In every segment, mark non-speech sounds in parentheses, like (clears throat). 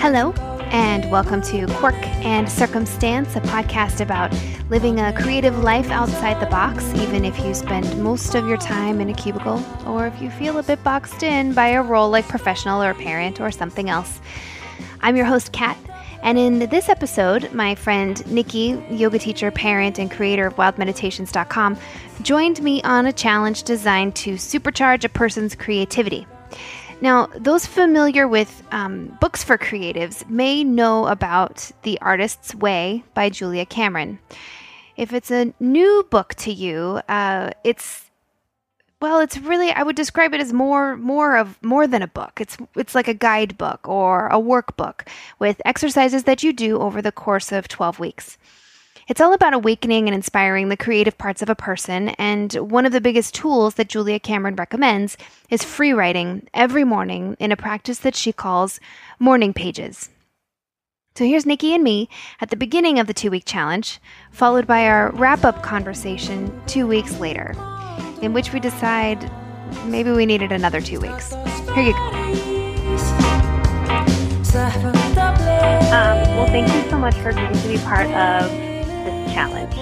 Hello, and welcome to Quirk and Circumstance, a podcast about living a creative life outside the box, even if you spend most of your time in a cubicle, or if you feel a bit boxed in by a role like professional or parent or something else. I'm your host, Kat, and in this episode, my friend Nikki, yoga teacher, parent, and creator of wildmeditations.com, joined me on a challenge designed to supercharge a person's creativity. Now, those familiar with um, books for creatives may know about The Artist's Way by Julia Cameron. If it's a new book to you, uh, it's well, it's really I would describe it as more more of more than a book. It's it's like a guidebook or a workbook with exercises that you do over the course of 12 weeks. It's all about awakening and inspiring the creative parts of a person, and one of the biggest tools that Julia Cameron recommends is free writing every morning in a practice that she calls morning pages. So here's Nikki and me at the beginning of the two week challenge, followed by our wrap up conversation two weeks later, in which we decide maybe we needed another two weeks. Here you go. Um, well, thank you so much for getting to be part of challenge.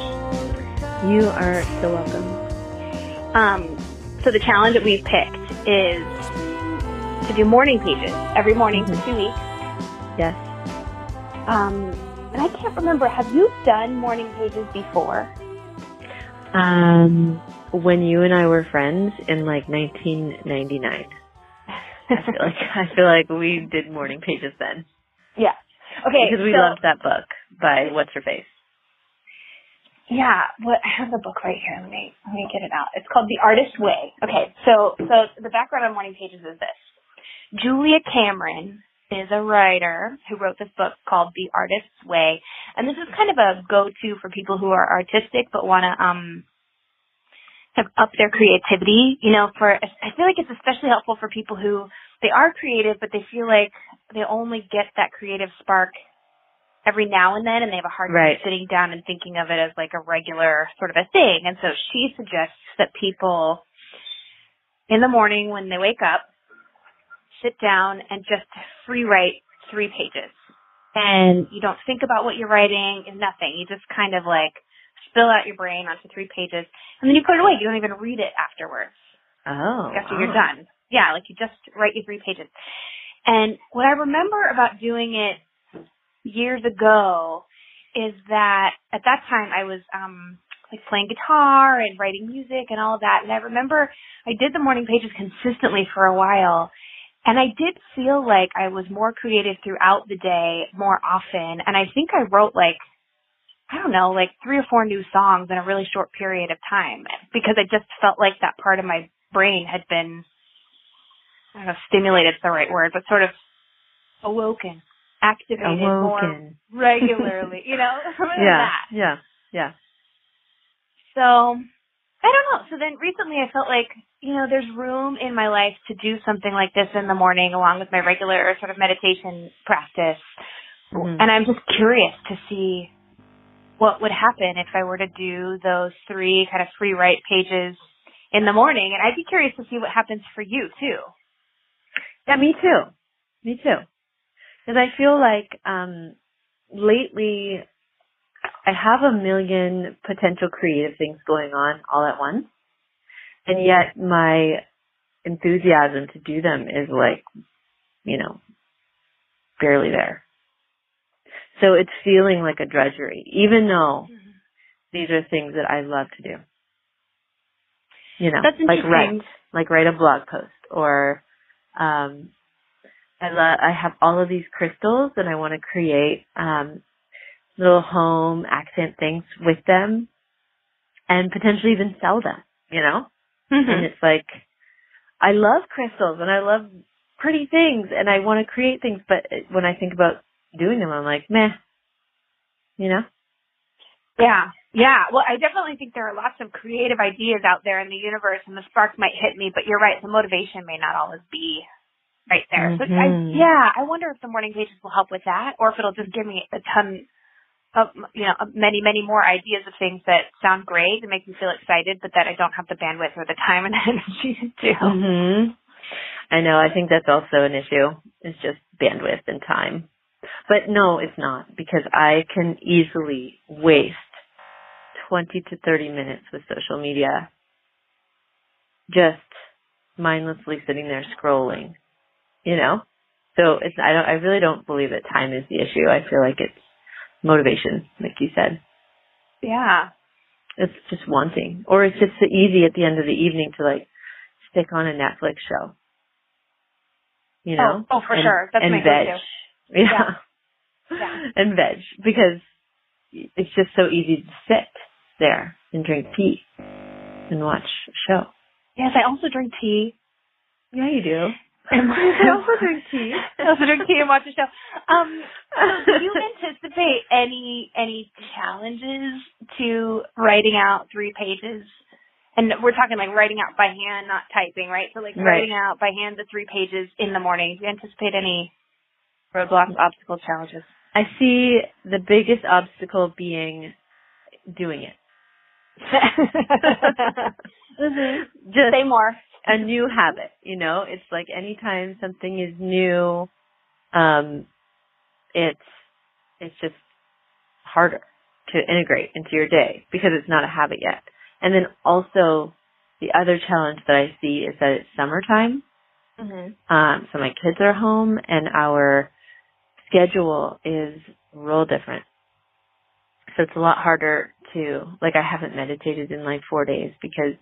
You are so welcome. Um, so the challenge that we've picked is to do morning pages every morning mm-hmm. for two weeks. Yes. Um, and I can't remember. Have you done morning pages before? Um, when you and I were friends in like 1999. I (laughs) feel like I feel like we did morning pages then. Yeah. Okay. Because we so, loved that book by what's her face. Yeah, what I have the book right here. Let me let me get it out. It's called The Artist's Way. Okay, so so the background on Morning Pages is this. Julia Cameron is a writer who wrote this book called The Artist's Way, and this is kind of a go-to for people who are artistic but want to um up their creativity. You know, for I feel like it's especially helpful for people who they are creative but they feel like they only get that creative spark every now and then and they have a hard right. time sitting down and thinking of it as like a regular sort of a thing. And so she suggests that people in the morning when they wake up sit down and just free write three pages. And you don't think about what you're writing, and nothing. You just kind of like spill out your brain onto three pages and then you put it away. You don't even read it afterwards. Oh. After wow. you're oh. done. Yeah, like you just write your three pages. And what I remember about doing it years ago is that at that time I was um like playing guitar and writing music and all that. And I remember I did the morning pages consistently for a while. And I did feel like I was more creative throughout the day more often. And I think I wrote like I don't know, like three or four new songs in a really short period of time because I just felt like that part of my brain had been I don't know, stimulated is the right word, but sort of awoken activated Awoken. more regularly, you know? (laughs) yeah, that. yeah, yeah. So, I don't know. So then recently I felt like, you know, there's room in my life to do something like this in the morning along with my regular sort of meditation practice. Mm-hmm. And I'm just curious to see what would happen if I were to do those three kind of free write pages in the morning. And I'd be curious to see what happens for you too. Yeah, me too. Me too. Because I feel like um, lately I have a million potential creative things going on all at once. And yet my enthusiasm to do them is like, you know, barely there. So it's feeling like a drudgery, even though mm-hmm. these are things that I love to do. You know, like write, like write a blog post or, um, I love, I have all of these crystals and I want to create, um, little home accent things with them and potentially even sell them, you know? Mm-hmm. And it's like, I love crystals and I love pretty things and I want to create things, but when I think about doing them, I'm like, meh, you know? Yeah. Yeah. Well, I definitely think there are lots of creative ideas out there in the universe and the spark might hit me, but you're right. The motivation may not always be right there. Mm-hmm. So I, mm-hmm. yeah, I wonder if the morning pages will help with that, or if it'll just give me a ton of you know many many more ideas of things that sound great and make me feel excited, but that I don't have the bandwidth or the time and (laughs) energy to do. Mm-hmm. I know. I think that's also an issue. It's just bandwidth and time. But no, it's not because I can easily waste 20 to 30 minutes with social media just mindlessly sitting there scrolling, you know? So it's, I don't, I really don't believe that time is the issue. I feel like it's motivation, like you said. Yeah. It's just wanting. Or it's just so easy at the end of the evening to like stick on a Netflix show. You oh, know? Oh, oh for and, sure. That's and my veg. go-to. (laughs) Yeah. Yeah. (laughs) and veg. Because it's just so easy to sit there and drink tea and watch a show. Yes, I also drink tea. Yeah, you do. And (laughs) I also drink tea. (laughs) Also drink tea and watch a show. Um, so do you (laughs) anticipate any any challenges to writing out three pages? And we're talking like writing out by hand, not typing, right? So like Right. writing out by hand the three pages in the morning. Do you anticipate any roadblocks, obstacle challenges? I see the biggest obstacle being doing it. mm-hmm. Just Say more. A new habit, you know? It's like anytime something is new, um, it's, it's just harder to integrate into your day because it's not a habit yet. And then also the other challenge that I see is that it's summertime. Mm-hmm. Um, so my kids are home and our schedule is real different. So it's a lot harder to, like I haven't meditated in like four days because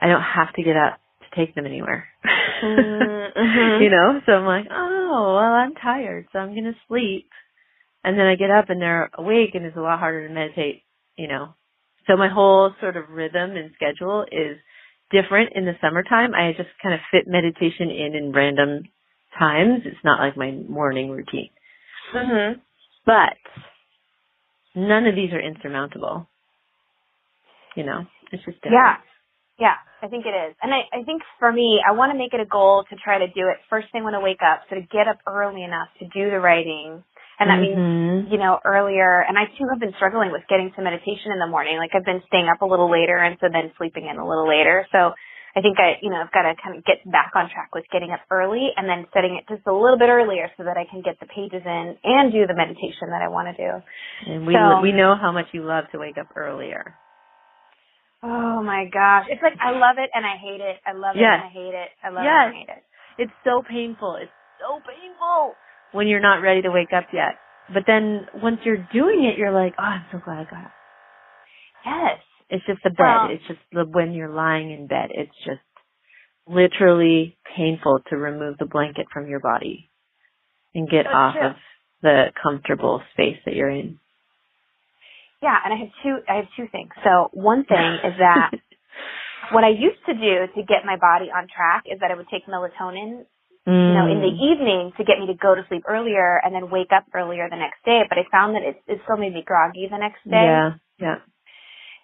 I don't have to get up to take them anywhere. Mhm. (laughs) you know? So I'm like, oh, well I'm tired, so I'm gonna sleep. And then I get up and they're awake and it's a lot harder to meditate, you know. So my whole sort of rhythm and schedule is different in the summertime. I just kind of fit meditation in in random times. It's not like my morning routine. Mm-hmm. But none of these are insurmountable. You know, it's just different. Yeah. Yeah, I think it is. And I, I think for me, I want to make it a goal to try to do it first thing when I wake up. So to get up early enough to do the writing. And that means, Mhm. you know, earlier. And I too have been struggling with getting to meditation in the morning. Like I've been staying up a little later and so then sleeping in a little later. So I think I, you know, I've got to kind of get back on track with getting up early and then setting it just a little bit earlier so that I can get the pages in and do the meditation that I want to do. And we So- we know how much you love to wake up earlier. Oh my gosh. It's like I love it and I hate it. I love it and I hate it. I love Yes. it and I hate it. It's so painful. It's so painful when you're not ready to wake up yet. But then once you're doing it, you're like, oh, I'm so glad I got up. Yes. It's just the bed. Well- it's just the when you're lying in bed. It's just literally painful to remove the blanket from your body and get off true. of the comfortable space that you're in. Yeah, and I have two I have two things. So one thing is that (laughs) what I used to do to get my body on track is that I would take melatonin, you know, in the Mm. evening to get me to go to sleep earlier and then wake up earlier the next day. But I found that it, it still made me groggy the next day. Yeah, yeah.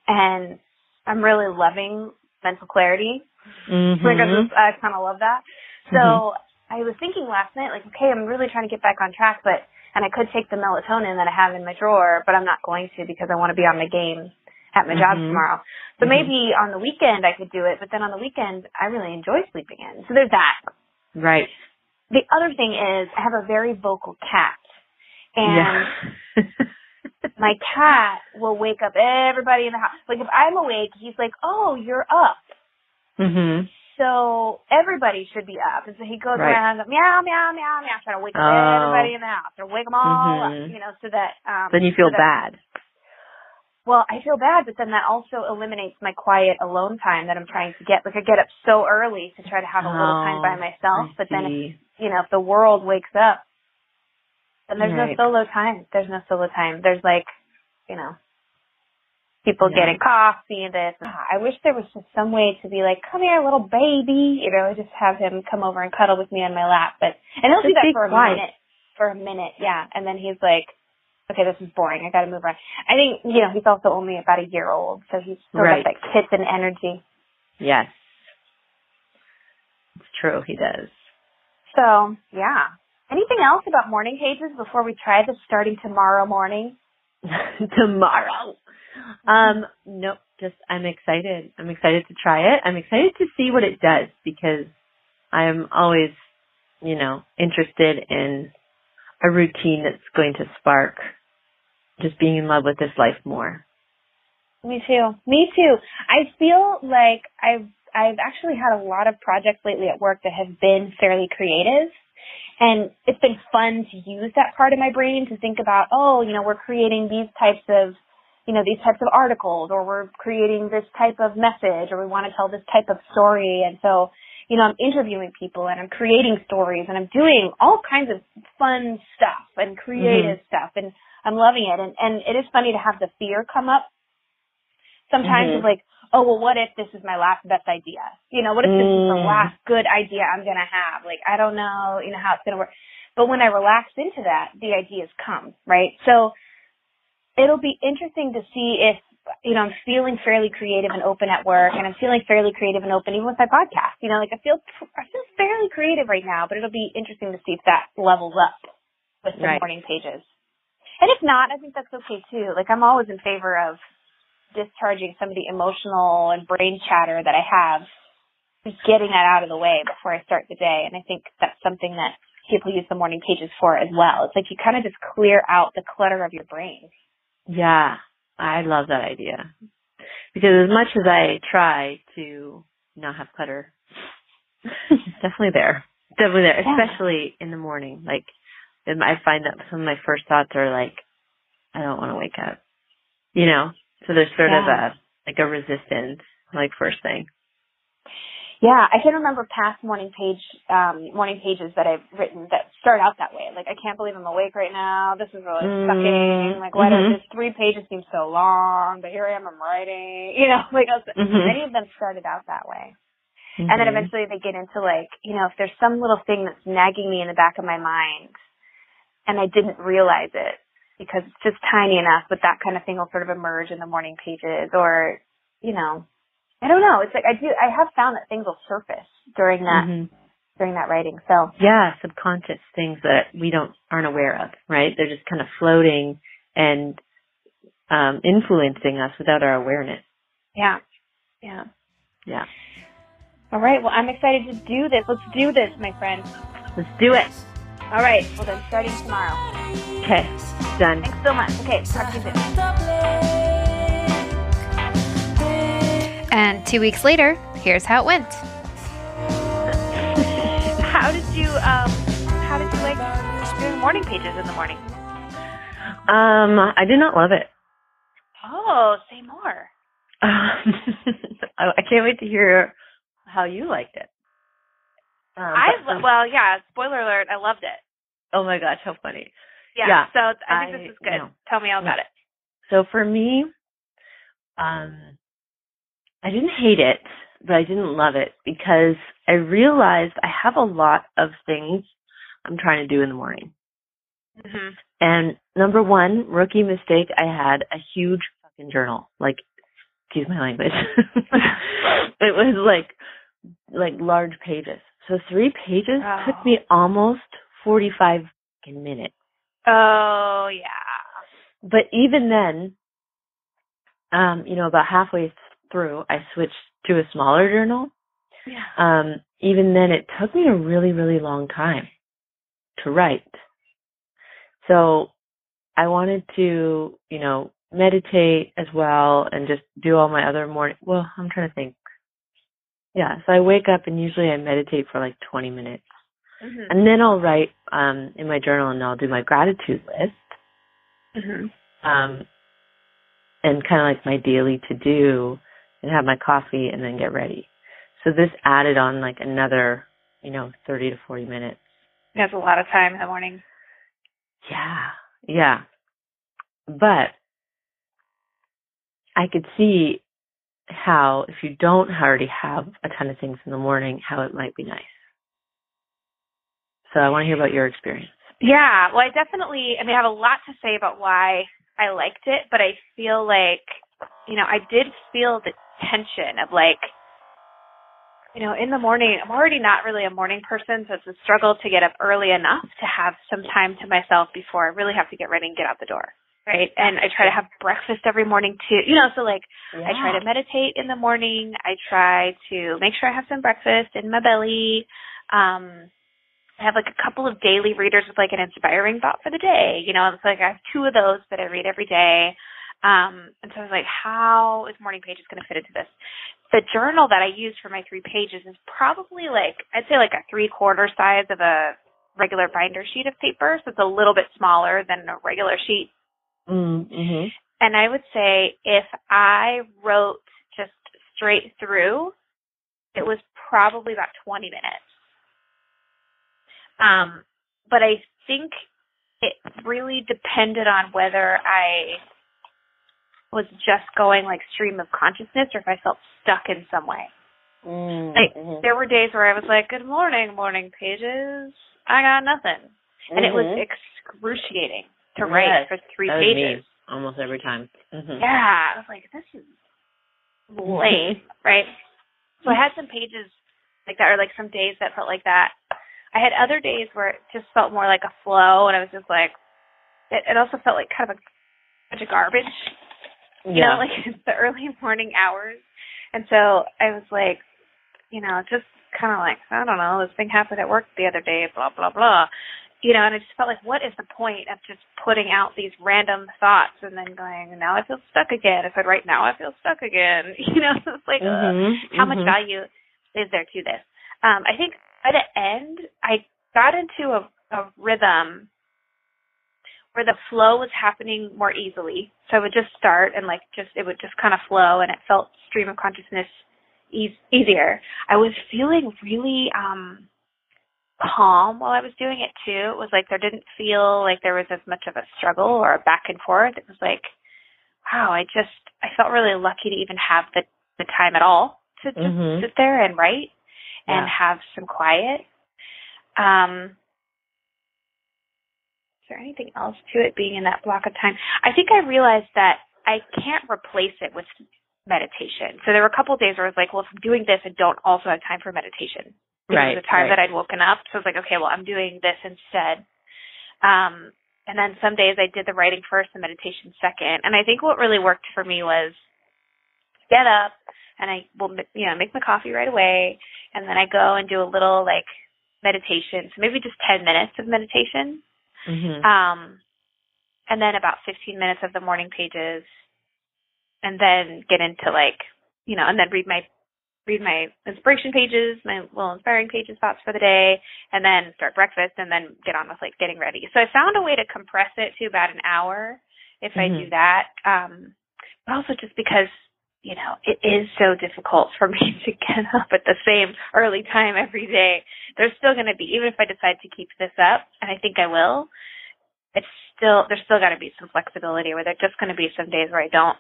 And I'm really loving mental clarity. Mm-hmm. Like I just I kind of love that. So Mhm. I was thinking last night, like, okay, I'm really trying to get back on track, but and I could take the melatonin that I have in my drawer, but I'm not going to because I want to be on my game at my job Mhm. tomorrow. So Mhm. maybe on the weekend I could do it, but then on the weekend I really enjoy sleeping in. So there's that. right. The other thing is I have a very vocal cat, and yeah. (laughs) my cat will wake up everybody in the house. Like if I'm awake, he's like, "Oh, you're up." mhm. So everybody should be up. And so he goes Right. around meow, meow, meow, meow, trying to wake Oh. everybody in the house or wake them all Mhm. up, you know, so that, um, Then you feel so bad. that- Well, I feel bad, but then that also eliminates my quiet alone time that I'm trying to get. Like I get up so early to try to have a little time by Oh, myself, I but then, if, you know, if the world wakes up, then there's Right. no solo time. There's no solo time. There's like, you know, people Yeah. getting coffee and this. I wish there was just some way to be like, come here, little baby. You know, just have him come over and cuddle with me on my lap. But and he'll do that for a quiet. minute, for a minute, yeah. And then he's like, okay, this is boring. I got to move on. I think you know he's also only about a year old, so he's still Right. got that kitten energy. Yes. It's true, he does. So yeah. Anything else about morning pages before we try this starting tomorrow morning? (laughs) Tomorrow. Um, nope, just I'm excited. I'm excited to try it. I'm excited to see what it does because I'm always, you know, interested in a routine that's going to spark just being in love with this life more. Me too. Me too. I feel like I've I've actually had a lot of projects lately at work that have been fairly creative. And it's been fun to use that part of my brain to think about, oh, you know, we're creating these types of, you know, these types of articles or we're creating this type of message or we want to tell this type of story. And so, you know, I'm interviewing people and I'm creating stories and I'm doing all kinds of fun stuff and creative mm-hmm. stuff and I'm loving it. And, and it is funny to have the fear come up sometimes mm-hmm. like, oh, well, what if this is my last best idea? You know, what if this is the mm. last good idea I'm going to have? Like, I don't know, you know, how it's going to work. But when I relax into that, the ideas come, right? So it'll be interesting to see if, you know, I'm feeling fairly creative and open at work and I'm feeling fairly creative and open even with my podcast. You know, like I feel, I feel fairly creative right now, but it'll be interesting to see if that levels up with the right. morning pages. And if not, I think that's okay too. Like I'm always in favor of discharging some of the emotional and brain chatter that I have, just getting that out of the way before I start the day. And I think that's something that people use the morning pages for as well. It's like you kind of just clear out the clutter of your brain. Yeah, I love that idea. Because as much as I try to not have clutter, it's definitely there. Definitely there, yeah. especially in the morning. Like, I find that some of my first thoughts are like, I don't want to wake up. You know, so there's sort yeah. of a like a resistance, like first thing. Yeah, I can remember past morning page um morning pages that I've written that start out that way. Like I can't believe I'm awake right now. This is really mm-hmm. sucking. Like why mm-hmm. does this three pages seem so long? But here I am, I'm writing. (laughs) You know, like was, mm-hmm. many of them started out that way. And then mm-hmm. eventually they get into like, you know, if there's some little thing that's nagging me in the back of my mind and I didn't realize it, because it's just tiny enough, but that kind of thing will sort of emerge in the morning pages or, you know, I don't know. It's like I do, I have found that things will surface during that, mm-hmm. during that writing. So. Yeah, subconscious things that we don't, aren't aware of, right? They're just kind of floating and, um, influencing us without our awareness. Yeah. Yeah. Yeah. All right. Well, I'm excited to do this. Let's do this, my friend. Let's do it. All right. Well, then starting tomorrow. Okay. Done. Thanks so much. Okay. Talk to you soon. And two weeks later, here's how it went. (laughs) how did you um how did you like doing morning pages in the morning? Um, I did not love it. Oh, say more. Um, (laughs) I can't wait to hear how you liked it. Um, I um, well, yeah. Spoiler alert! I loved it. Oh my gosh, how funny! Yeah. yeah so I think I, this is good. Tell me all about it. So for me, um, I didn't hate it, but I didn't love it because I realized I have a lot of things I'm trying to do in the morning. Mm-hmm. And number one, rookie mistake, I had a huge fucking journal. Like, excuse my language. (laughs) it was like, like large pages. So three pages oh. took me almost 45 minutes. Oh, yeah. But even then, um, you know, about halfway through, I switched to a smaller journal. Yeah. Um, even then, it took me a really, really long time to write. So I wanted to, you know, meditate as well and just do all my other morning. Well, I'm trying to think. Yeah, so I wake up and usually I meditate for like 20 minutes. Mm-hmm. And then I'll write um in my journal and I'll do my gratitude list. Mm-hmm. Um and kind of like my daily to do and have my coffee and then get ready. So this added on like another, you know, 30 to 40 minutes. That's a lot of time in the morning. Yeah. Yeah. But I could see how if you don't already have a ton of things in the morning, how it might be nice. So I want to hear about your experience. Yeah, well, I definitely, I mean, I have a lot to say about why I liked it, but I feel like, you know, I did feel the tension of like, you know, in the morning, I'm already not really a morning person, so it's a struggle to get up early enough to have some time to myself before I really have to get ready and get out the door right? And I try to have breakfast every morning too. You know, so like yeah. I try to meditate in the morning. I try to make sure I have some breakfast in my belly. Um, I have like a couple of daily readers with like an inspiring thought for the day. You know, it's like I have two of those that I read every day. Um, and so I was like, how is morning pages going to fit into this? The journal that I use for my three pages is probably like, I'd say like a three quarter size of a regular binder sheet of paper. So it's a little bit smaller than a regular sheet. Mm-hmm. And I would say if I wrote just straight through, it was probably about 20 minutes. Um, but I think it really depended on whether I was just going like stream of consciousness or if I felt stuck in some way. Mm-hmm. Like there were days where I was like, "Good morning, morning pages. I got nothing," and it was Mhm. excruciating to write for three that pages. almost every time. Mm-hmm. Yeah, I was like, "This is lame," (laughs) right? So I had some pages like that, or like some days that felt like that. I had other days where it just felt more like a flow, and I was just like, it, it also felt like kind of a bunch of garbage you Yeah. know, like it's (laughs) the early morning hours. And so I was like, you know, just kind of like, I don't know, this thing happened at work the other day, blah, blah, blah. You know, and I just felt like, what is the point of just putting out these random thoughts and then going, now I feel stuck again. If I'd write now, I feel stuck again. (laughs) You know, it's like, ugh, Mhm, how much mhm. value is there to this? Um, I think by the end, I got into a, a rhythm where the flow was happening more easily. So I would just start and like just it would just kind of flow and it felt stream of consciousness eas- easier. I was feeling really um calm while I was doing it too. It was like there didn't feel like there was as much of a struggle or a back and forth. It was like wow, I just I felt really lucky to even have the the time at all to just Mhm. sit there and write and Yeah. have some quiet. Um is there anything else to it being in that block of time? I think I realized that I can't replace it with meditation. So there were a couple of days where I was like, well, if I'm doing this, I don't also have time for meditation. Because Right, the time right. that I'd woken up. So I was like, okay, well, I'm doing this instead. Um, and then some days I did the writing first and meditation second. And I think what really worked for me was get up and I will, you know, make my coffee right away. And then I go and do a little like meditation. So maybe just 10 minutes of meditation. Mhm. Um, and then about 15 minutes of the morning pages, and then get into like, you know, and then read my read my inspiration pages, my little inspiring pages thoughts for the day, and then start breakfast, and then get on with like getting ready. So I found a way to compress it to about an hour if I do Mhm. that. Um, but also just because you know it is so difficult for (laughs) me to get up at the same early time every day. There's still going to be even if I decide to keep this up, and I think I will it's still there's still got to be some flexibility where there's just going to be some days where I don't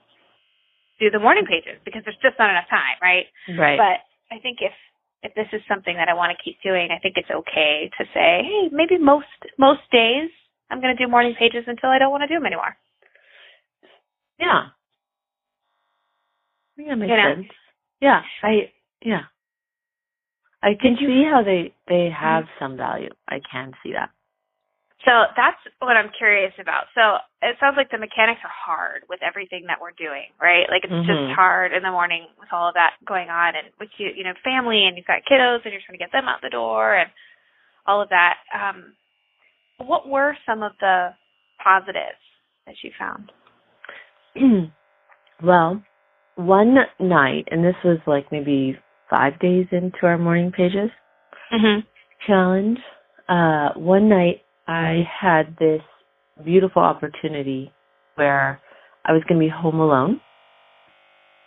do the morning pages because there's just not enough time, right? Right. But I think if if this is something that I want to keep doing, I think it's okay to say, hey, maybe most most days I'm going to do morning pages until I don't want to do them anymore. yeah. I think that makes You know? sense. Yeah. I yeah. I can see how they they have some value. I can see that. So that's what I'm curious about. So it sounds like the mechanics are hard with everything that we're doing, right? Like it's Mhm. just hard in the morning with all of that going on and with you, you know, family and you've got kiddos and you're trying to get them out the door and all of that. Um, what were some of the positives that you found? (clears throat) well, one night, and this was like maybe five days into our morning pages Mm-hmm. challenge. Uh, one night I had this beautiful opportunity where I was going to be home alone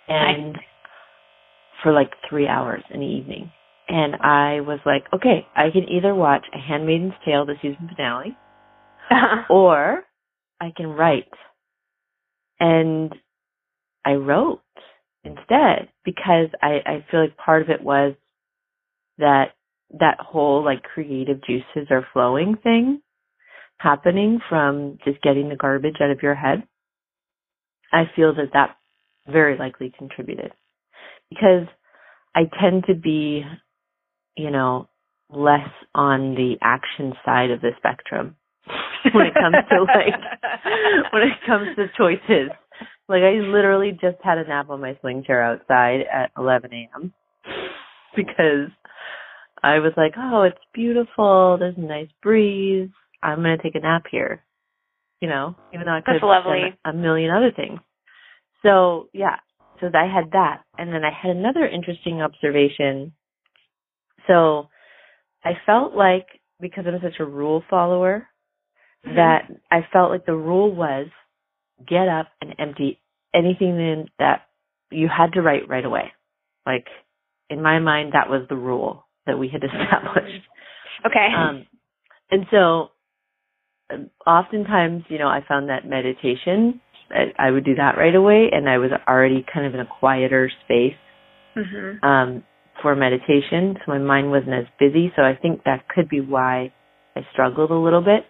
and for like three hours in the evening. And I was like, okay, I can either watch A Handmaiden's Tale, the season finale, (laughs) or I can write. And I wrote instead because I, I feel like part of it was that that whole like creative juices are flowing thing happening from just getting the garbage out of your head. I feel that that very likely contributed because I tend to be, you know, less on the action side of the spectrum (laughs) when it comes to like (laughs) when it comes to choices. Like I literally just had a nap on my swing chair outside at 11 a.m. because I was like, oh, it's beautiful. There's a nice breeze. I'm going to take a nap here. You know, even though I could lovely. a million other things. So yeah, so I had that. And then I had another interesting observation. So I felt like because I'm such a rule follower, Mhm. that I felt like the rule was get up and empty anything in that you had to write right away. Like in my mind, that was the rule that we had (laughs) established. Okay. Um, and so oftentimes, you know, I found that meditation, I, I would do that right away and I was already kind of in a quieter space mhm. um, for meditation, so my mind wasn't as busy. So I think that could be why I struggled a little bit.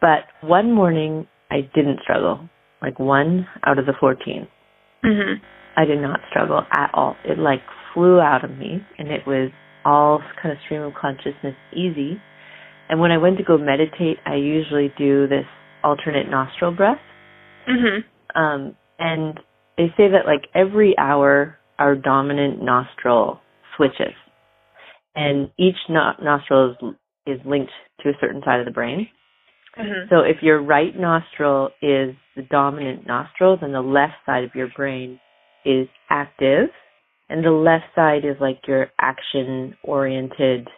But one morning I didn't struggle, like one out of the 14. Mhm. I did not struggle at all. It like flew out of me and it was all kind of stream of consciousness easy. And when I went to go meditate, I usually do this alternate nostril breath. Mhm. Um, and they say that like every hour, our dominant nostril switches, and each no- nostril is is linked to a certain side of the brain. Mhm. So if your right nostril is the dominant nostril, then the left side of your brain is active, and the left side is like your action oriented,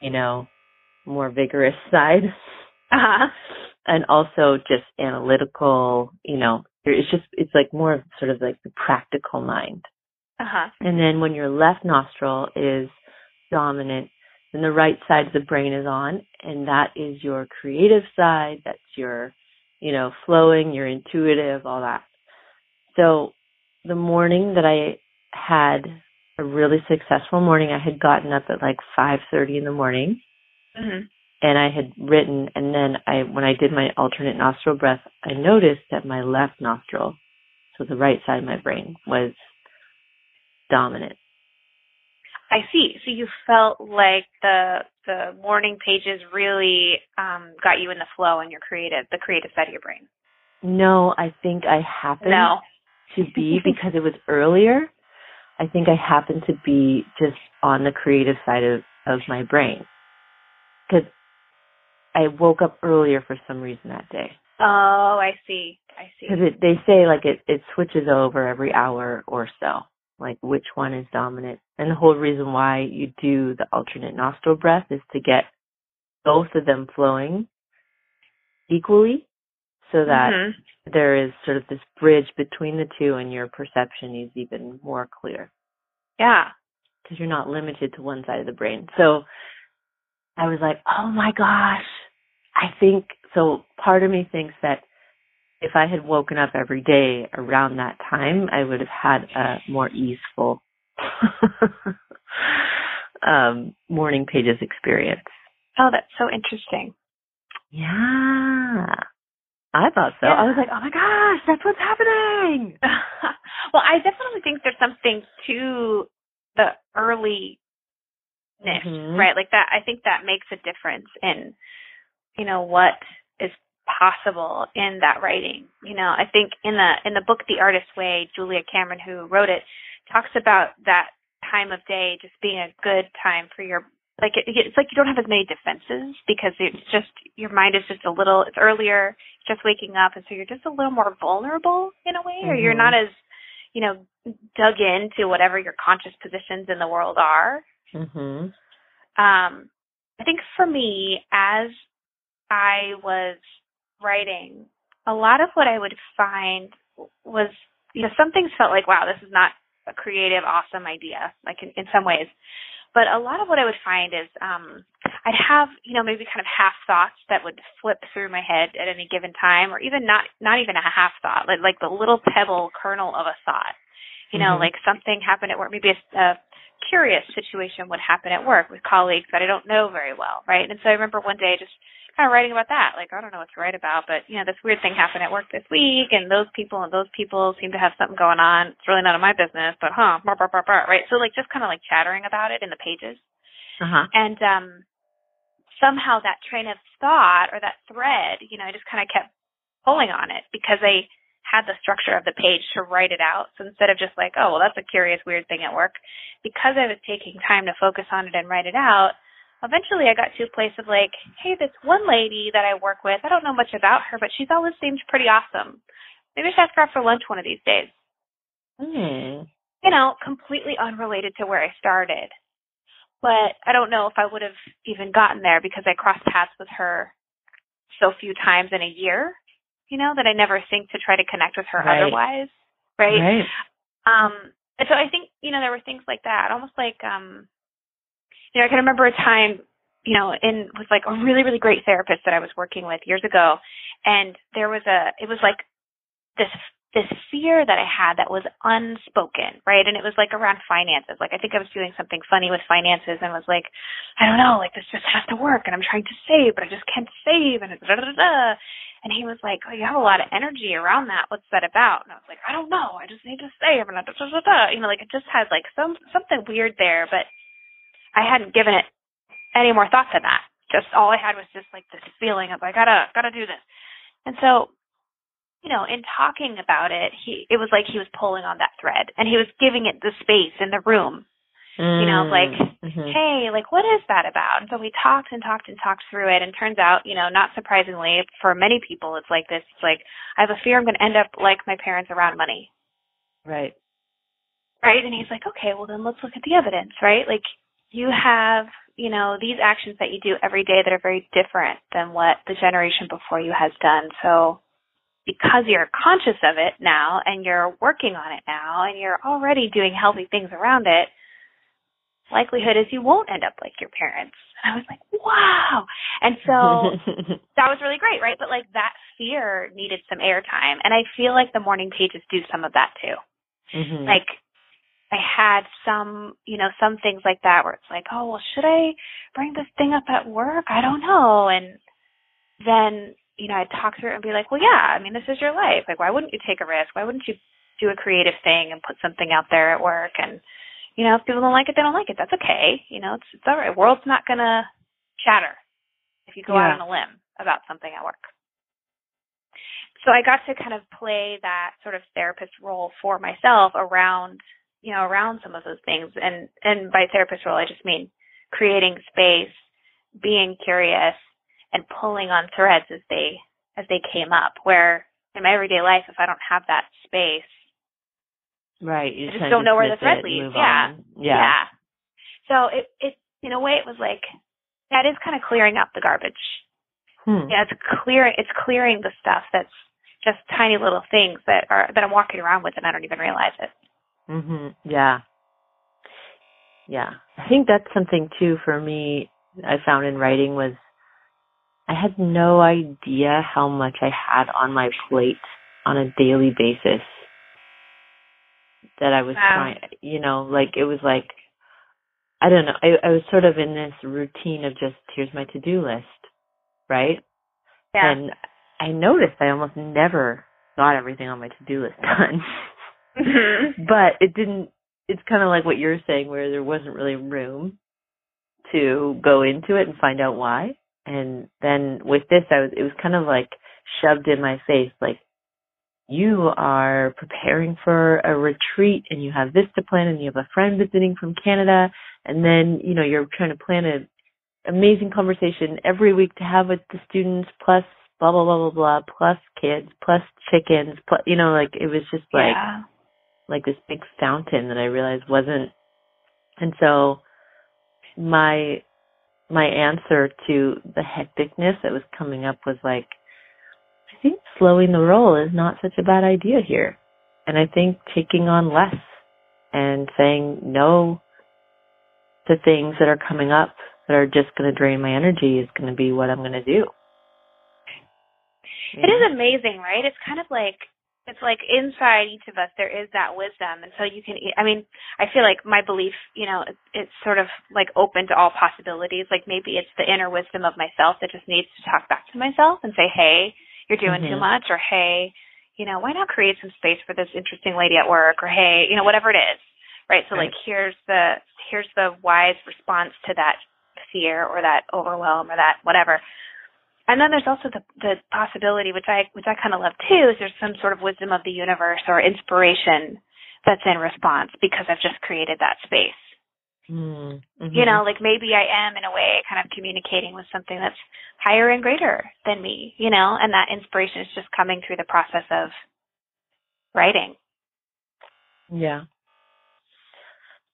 you know, more vigorous side Uh-huh. and also just analytical, you know, it's just, it's like more of sort of like the practical mind. Uh-huh. And then when your left nostril is dominant, then the right side of the brain is on, and that is your creative side, that's your, you know, flowing, your intuitive, all that. So the morning that I had a really successful morning, I had gotten up at like 5.30 in the morning, Mhm. and I had written, and then I, when I did my alternate nostril breath, I noticed that my left nostril, so the right side of my brain, was dominant. I see. So you felt like the the morning pages really um got you in the flow and your creative the creative side of your brain. No, I think I happened No. to be (laughs) because it was earlier. I think I happened to be just on the creative side of of my brain because I woke up earlier for some reason that day. Oh, I see. I see. Because it, they say like it it switches over every hour or so, like which one is dominant. And the whole reason why you do the alternate nostril breath is to get both of them flowing equally, so that Mhm. there is sort of this bridge between the two, and your perception is even more clear Yeah. because you're not limited to one side of the brain. So I was like, oh my gosh, I think so. Part of me thinks that if I had woken up every day around that time, I would have had a more easeful (laughs) um, morning pages experience. Oh, that's so interesting. Yeah. I thought so. Yeah. I was like, oh my gosh, that's what's happening. (laughs) well, I definitely think there's something to the early Mhm. right? Like that I think that makes a difference in you know what is possible in that writing. You know, I think in the in the book The Artist's Way, Julia Cameron who wrote it talks about that time of day just being a good time for your like it, it's like you don't have as many defenses because it's just your mind is just a little it's earlier just waking up and so you're just a little more vulnerable in a way or you're Mhm. not as you know dug into whatever your conscious positions in the world are Mhm. um i think for me as i was writing a lot of what i would find was you know some things felt like wow this is not a creative awesome idea like in, in some ways but a lot of what i would find is um i'd have you know maybe kind of half thoughts that would flip through my head at any given time or even not not even a half thought like like the little pebble kernel of a thought you know Mhm. like something happened at work maybe a, a curious situation would happen at work with colleagues that i don't know very well right? And so i remember one day just kind of writing about that like i don't know what to write about but you know this weird thing happened at work this week and those people and those people seem to have something going on. It's really none of my business but huh blah, blah, blah, blah, right? So like just kind of like chattering about it in the pages. Uh-huh. and um somehow that train of thought or that thread you know i just kind of kept pulling on it because i had the structure of the page to write it out. So instead of just like, oh, well, that's a curious, weird thing at work, because I was taking time to focus on it and write it out, eventually I got to a place of like, hey, this one lady that I work with, I don't know much about her, but she's always seemed pretty awesome. Maybe I should ask her out for lunch one of these days. Hmm. You know, completely unrelated to where I started. But I don't know if I would have even gotten there because I crossed paths with her so few times in a year, you know, that I never think to try to connect with her Right. otherwise. Right? Right. Um, and so I think, you know, there were things like that, almost like, um, you know, I can remember a time, you know, in with like a really, really great therapist that I was working with years ago. And there was a, it was like this, this fear that I had that was unspoken, right? And it was like around finances. Like I think I was doing something funny with finances and was like, I don't know, like this just has to work and I'm trying to save, but I just can't save and da da da da. And he was like, "Oh, you have a lot of energy around that. What's that about?" And I was like, "I don't know. I just need to save." And da, da, da, da, you know, like it just had like some something weird there, but I hadn't given it any more thought than that. Just all I had was just like this feeling of I gotta gotta do this. And so, you know, in talking about it, he it was like he was pulling on that thread, and he was giving it the space in the room you know, like, Mhm. hey, like what is that about? And so we talked and talked and talked through it and turns out, you know, not surprisingly, for many people it's like this. It's like I have a fear I'm gonna end up like my parents around money. right. Right? And he's like, Okay, well then let's look at the evidence, right? Like you have, you know, these actions that you do every day that are very different than what the generation before you has done. So because you're conscious of it now and you're working on it now and you're already doing healthy things around it, likelihood is you won't end up like your parents. And I was like, wow. And so (laughs) that was really great, right? But like that fear needed some airtime. And I feel like the morning pages do some of that too. Mhm. Like I had some, you know, some things like that where it's like, oh, well, should I bring this thing up at work? I don't know. And then, you know, I'd talk to her and be like, well, yeah, I mean, this is your life. Like, why wouldn't you take a risk? Why wouldn't you do a creative thing and put something out there at work? And, you know, if people don't like it, they don't like it. That's okay. You know, it's, it's all right. World's not going to shatter if you go out on a limb about something at work. So I got to kind of play that sort of therapist role for myself around, you know, around some of those things. And, and by therapist role, I just mean creating space, being curious, and pulling on threads as they, as they came up. Where in my everyday life, if I don't have that space, right. You I just don't know where the thread it leads. move Yeah. Yeah. So it, it, in a way, it was like, that is kind of clearing up the garbage. Hmm. Yeah, it's clearing, it's clearing the stuff that's just tiny little things that are, that I'm walking around with and I don't even realize it. Mhm. Yeah. Yeah. I think that's something too for me I found in writing was I had no idea how much I had on my plate on a daily basis that I was Wow. trying you know, like it was like I don't know, I, I was sort of in this routine of just here's my to do list, right? Yeah. And I noticed I almost never got everything on my to do list (laughs) done. Mhm. but it didn't it's kind of like what you're saying where there wasn't really room to go into it and find out why and then with this i was it was kind of like shoved in my face like you are preparing for a retreat and you have this to plan and you have a friend visiting from canada and then you know you're trying to plan an amazing conversation every week to have with the students plus blah blah blah blah blah plus kids plus chickens plus you know like it was just like yeah. like this big fountain that I realized wasn't and so my my answer to the hecticness that was coming up was like I think slowing the roll is not such a bad idea here. And I think taking on less and saying no to things that are coming up that are just going to drain my energy is going to be what I'm going to do. It is amazing, right? It's kind of like it's like inside each of us there is that wisdom, and so you can. I mean, I feel like my belief, you know, it's, sort of like open to all possibilities. Like maybe it's the inner wisdom of myself that just needs to talk back to myself and say, "Hey, you're doing too Mhm. much," or "Hey, you know, why not create some space for this interesting lady at work?" or "Hey, you know, whatever it is." Right. So Right. like here's the here's the wise response to that fear or that overwhelm or that whatever. And then there's also the the possibility, which I which I kind of love too, is there's some sort of wisdom of the universe or inspiration that's in response because I've just created that space. Mm-hmm. You know, like maybe I am in a way kind of communicating with something that's higher and greater than me, you know, and that inspiration is just coming through the process of writing. Yeah.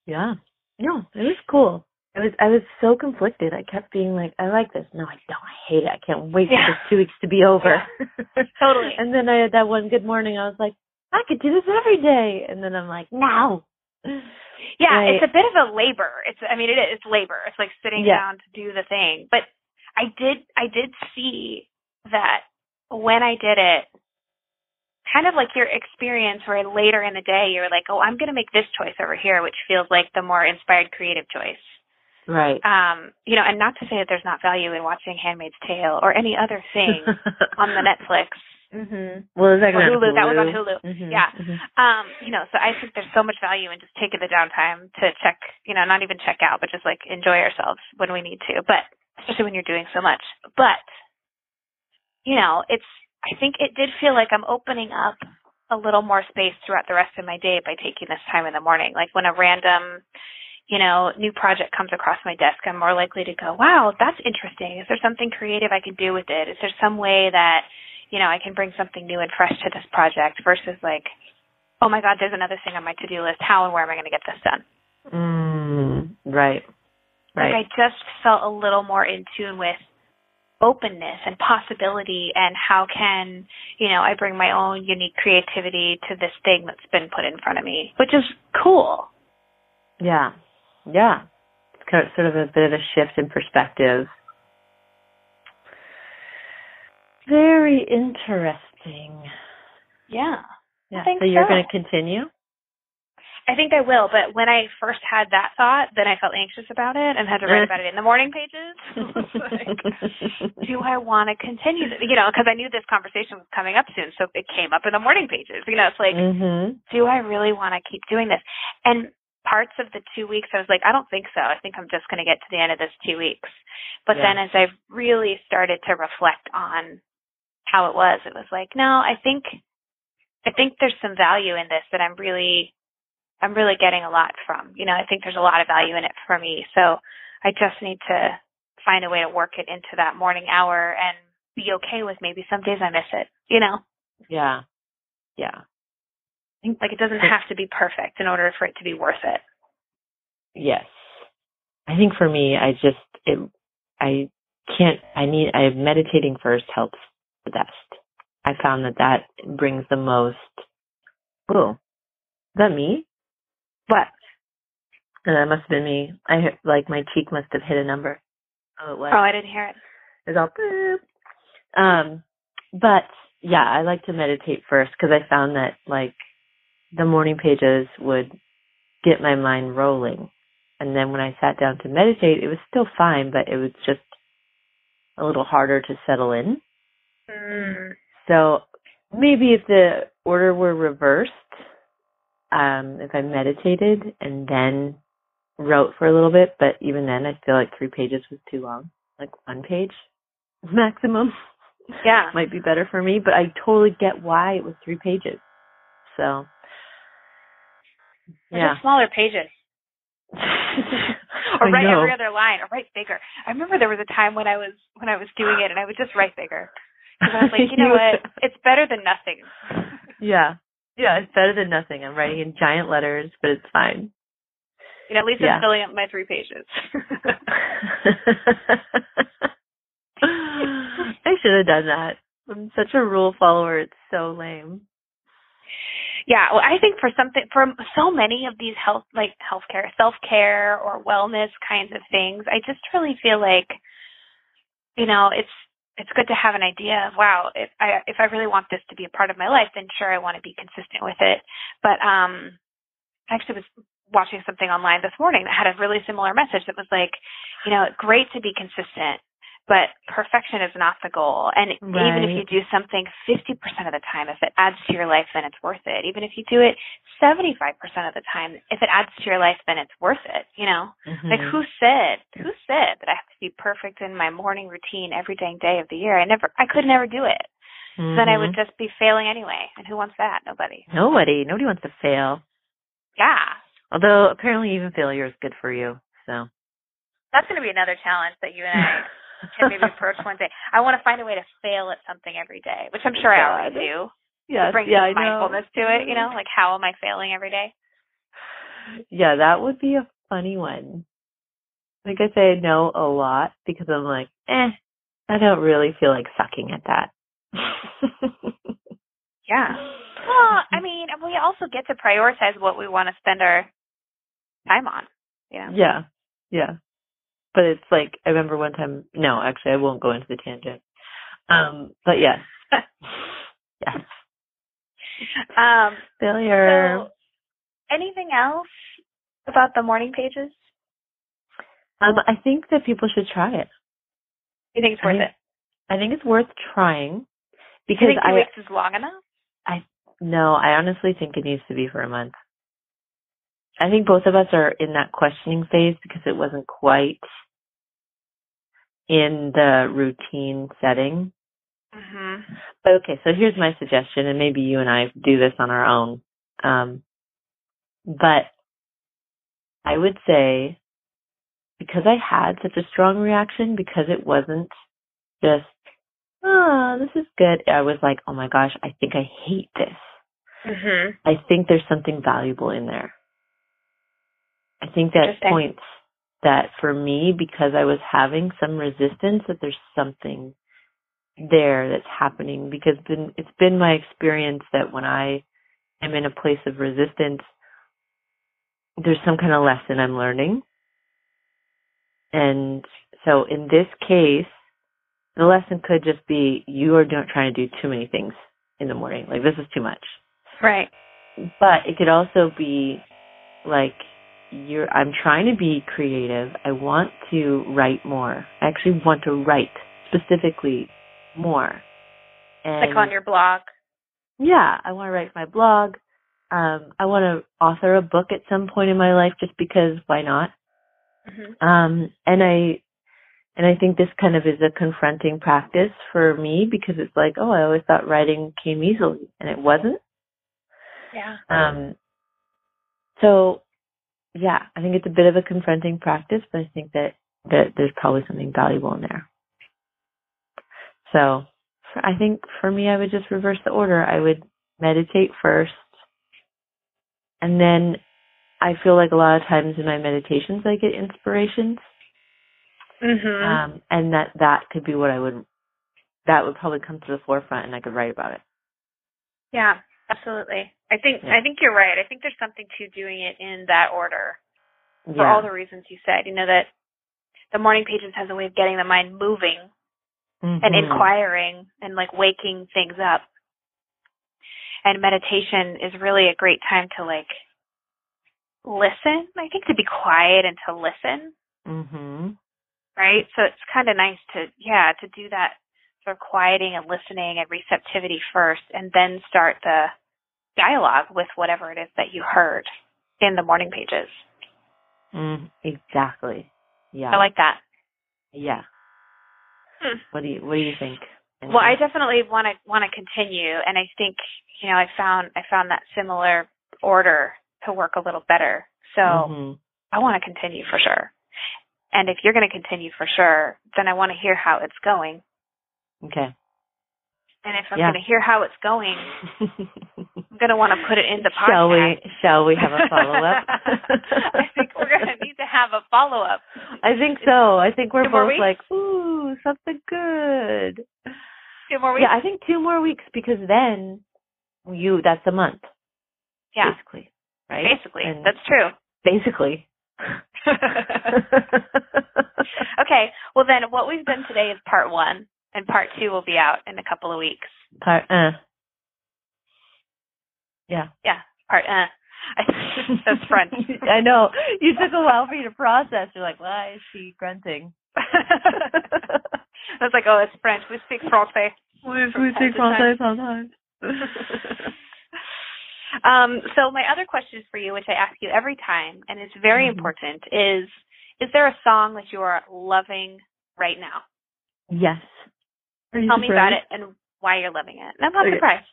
Yeah. No, it was cool. I was I was so conflicted. I kept being like, I like this. No, I don't. I hate it. I can't wait Yeah. for this two weeks to be over. (laughs) Totally. and then I had that one good morning. I was like, I could do this every day. And then I'm like, no. Yeah, Right. it's a bit of a labor. It's I mean it is it's labor. It's like sitting Yeah. down to do the thing. But I did I did see that when I did it kind of like your experience where later in the day you were like, "Oh, I'm going to make this choice over here," which feels like the more inspired creative choice. Right. Um, you know, and not to say that there's not value in watching Handmaid's Tale or any other thing (laughs) on the Netflix. Mhm. Well, is that Or on Hulu. That was on Hulu. Mhm, Yeah. mhm. Um, you know, so I think there's so much value in just taking the downtime to check, you know, not even check out, but just like enjoy ourselves when we need to. But especially when you're doing so much. But you know, it's I think it did feel like I'm opening up a little more space throughout the rest of my day by taking this time in the morning. Like when a random, you know, new project comes across my desk, I'm more likely to go, "Wow, that's interesting. Is there something creative I can do with it? Is there some way that you know, I can bring something new and fresh to this project versus like, oh my God, there's another thing on my to do list. How and where am I going to get this done? Mm, right. Right. Like I just felt a little more in tune with openness and possibility and how can, you know, I bring my own unique creativity to this thing that's been put in front of me, which is cool. Yeah. Yeah. It's kind of, sort of a bit of a shift in perspective. Very interesting. Yeah. Yeah. think so you're so. going to continue? I think I will, but when I first had that thought, then I felt anxious about it and had to write (laughs) about it in the morning pages. (laughs) like, do I want to continue? This? You know, because I knew this conversation was coming up soon, so it came up in the morning pages. You know, it's like, mhm. do I really want to keep doing this? And parts of the two weeks, I was like, I don't think so. I think I'm just going to get to the end of this two weeks. But Yeah. then as I've really started to reflect on how it was, it was like, no, I think, I think there's some value in this that I'm really, I'm really getting a lot from. You know, I think there's a lot of value in it for me. So I just need to find a way to work it into that morning hour and be okay with maybe some days I miss it. You know, Yeah. Yeah. Like it doesn't have to be perfect in order for it to be worth it. Yes. I think for me, I just, it, I can't, I need, I meditating first helps the best. I found that that brings the most, oh, is that me? What? Uh, that must have been me. I like my cheek must have hit a number. Oh, it was. Oh, I didn't hear it. It was all boop. Um, but yeah, I like to meditate first because I found that like the morning pages would get my mind rolling. And then when I sat down to meditate, it was still fine, but it was just a little harder to settle in. Mm. So maybe if the order were reversed, um, if I meditated and then wrote for a little bit, but even then I feel like three pages was too long. Like one page (laughs) maximum Yeah. (laughs) might be better for me, but I totally get why it was three pages. So They're yeah. smaller pages. (laughs) Or write every other line, or write bigger. I remember there was a time when I was when I was doing it, and I would just write bigger. Because I was like, (laughs) you know what? (laughs) It's better than nothing. yeah. Yeah, it's better than nothing. I'm writing in giant letters, but it's fine. You know, at least Yeah. I'm filling up my three pages. I should have done that. I'm such a rule follower. It's so lame. Yeah, well, I think for something, for so many of these health, like healthcare, self care, or wellness kinds of things, I just really feel like, you know, it's it's good to have an idea of wow, if I if I really want this to be a part of my life, then sure, I want to be consistent with it. But um, I actually was watching something online this morning that had a really similar message that was like, you know, great to be consistent, but perfection is not the goal. And even if you do something 50% of the time, if it adds to your life, then it's worth it. Even if you do it 75% of the time, if it adds to your life, then it's worth it, you know? Like Mhm. who said, who said that I have to be perfect in my morning routine every dang day of the year. I never, I could never do it. Mm-hmm. Then I would just be failing anyway. And who wants that? Nobody. Nobody. Nobody wants to fail. Yeah. Although apparently even failure is good for you. So that's going to be another challenge that you and I (laughs) can maybe approach one day. I want to find a way to fail at something every day, which I'm sure I already do. Yeah, bring yeah, some mindfulness to it. You know, like how am I failing every day? Yeah, that would be a funny one. Like I say no a lot because I'm like, eh, I don't really feel like sucking at that. (laughs) yeah. Well, I (laughs) mean, we also get to prioritize what we want to spend our time on. You know? Yeah. Yeah. But it's like I remember one time no, actually I won't go into the tangent. Um, but yes. (laughs) yes. Um failure. So anything else about the morning pages? Um, I think that people should try it. You think it's worth I think, it? I think it's worth trying because you think two I weeks is long enough. I no, I honestly think it needs to be for a month. I think both of us are in that questioning phase because it wasn't quite in the routine setting. Mm-hmm. But okay, so here's my suggestion, and maybe you and I do this on our own. Um, but I would say because I had such a strong reaction, because it wasn't just, oh, this is good. I was like, oh my gosh, I think I hate this. Mm-hmm. I think there's something valuable in there. I think that points that for me, because I was having some resistance, that there's something there that's happening because been, it's been my experience that when I am in a place of resistance, there's some kind of lesson I'm learning. And so in this case, the lesson could just be you are not trying to do too many things in the morning. Like this is too much. Right. But it could also be like you're I'm trying to be creative. I want to write more. I actually want to write specifically more. And like on your blog. Yeah, I want to write my blog. Um, I want to author a book at some point in my life just because why not? Mm-hmm. Um, and I, and I think this kind of is a confronting practice for me because it's like, oh, I always thought writing came easily and it wasn't. Yeah. Um, so yeah, I think it's a bit of a confronting practice, but I think that, that there's probably something valuable in there. So for, I think for me, I would just reverse the order. I would meditate first and then I feel like a lot of times in my meditations I get inspirations. Mm-hmm. Um, and that that could be what I would that would probably come to the forefront and I could write about it. Yeah, absolutely. I think Yeah. I think you're right. I think there's something to doing it in that order for Yeah. all the reasons you said. You know that the morning pages has a way of getting the mind moving and Mhm. inquiring and like waking things up. And meditation is really a great time to like listen. I think to be quiet and to listen, Mhm. right? So it's kind of nice to yeah, to do that sort of quieting and listening and receptivity first and then start the dialogue with whatever it is that you heard in the morning pages. Mm, exactly. Yeah. I like that. yeah. Hmm. What do you what do you think? Well, I definitely want to want to continue, and I think you know I found I found that similar order to work a little better. So Mhm. I want to continue for sure. And if you're going to continue for sure, then I want to hear how it's going. Okay. And if I'm Yeah. going to hear how it's going, (laughs) I'm going to want to put it in the podcast. shall we shall we have a follow up? (laughs) I think we're going (laughs) to need to have a follow up. I think so. I think we're Two both like, ooh, something good. Two more weeks. Yeah, I think two more weeks because then you that's a month. Yeah, Basically. Right? basically, And that's true. basically. okay, well then, what we've done today is part one, and part two will be out in a couple of weeks. Part uh. Yeah. Yeah, part uh. (laughs) That's French. (laughs) I know. You took a while for you to process. You're like, why is she grunting? (laughs) I was like, oh, it's French. We speak Francais. We, From time to time. sometimes. um, so my other question for you, which I ask you every time, and it's very Mhm. important, is: Is there a song that you are loving right now. Yes. Tell me about it and why you're loving it. I'm not okay. surprised.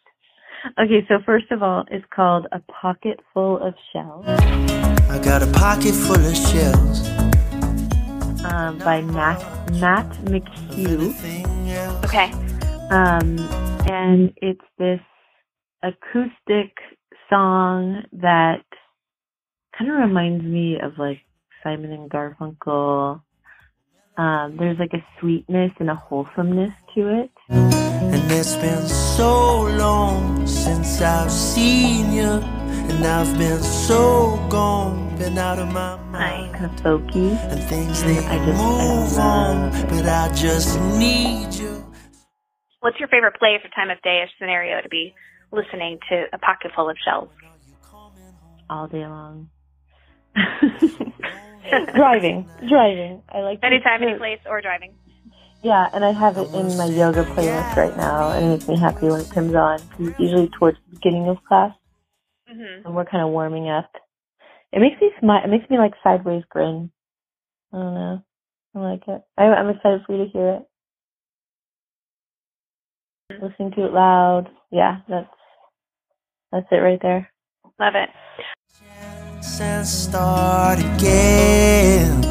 Okay, so first of all, it's called A Pocket Full of Shells. I got a pocket full of shells. Um, by Matt, Matt McHugh. Okay. Um, and it's this acoustic song that kind of reminds me of like Simon and Garfunkel. Um, there's like a sweetness and a wholesomeness to it. And it's been so long since I've seen you, and I've been so gone, been out of my mind. Kind of folky. And things they I just, move I on, but I just need you. What's your favorite place or time of day or scenario to be listening to a pocket full of shells? All day long. (laughs) (laughs) driving, driving. I like anytime, any place, or driving. Yeah, and I have it in my yoga playlist right now, and it makes me happy when it comes on. It's usually towards the beginning of class, mm-hmm. and we're kind of warming up. It makes me smile. It makes me like sideways grin. I don't know. I like it. I, I'm excited for you to hear it. Mm-hmm. Listening to it loud. Yeah, that's that's it right there. Love it. Start again.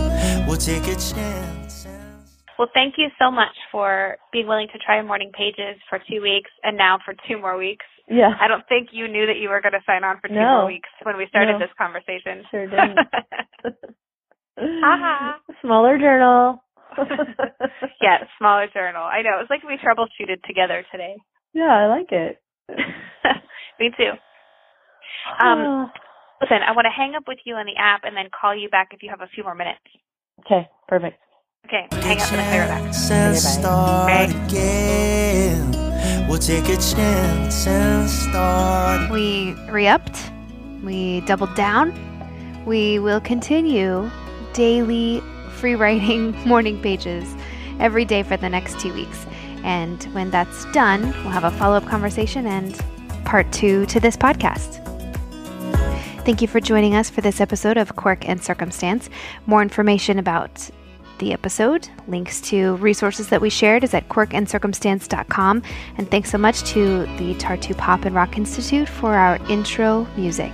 We'll take a chance. Well, thank you so much for being willing to try Morning Pages for two weeks and now for two more weeks. Yeah. I don't think you knew that you were going to sign on for two no. more weeks when we started no. this conversation. Sure didn't. uh-huh. (laughs) (laughs) Smaller journal. (laughs) yeah, smaller journal. I know. It's like we troubleshooted together today. Yeah, I like it. Me too. Um, listen, I want to hang up with you on the app and then call you back if you have a few more minutes. Okay, perfect. Okay, hang up and I'll clear back. And start again. We'll take a chance and start. We re upped, we doubled down. We will continue daily free writing (laughs) morning pages every day for the next two weeks. And when that's done, we'll have a follow up conversation and part two to this podcast. Thank you for joining us for this episode of Quirk and Circumstance. More information about the episode. Links to resources that we shared is at quirkandcircumstance.com. And thanks so much to the Tartu Pop and Rock Institute for our intro music.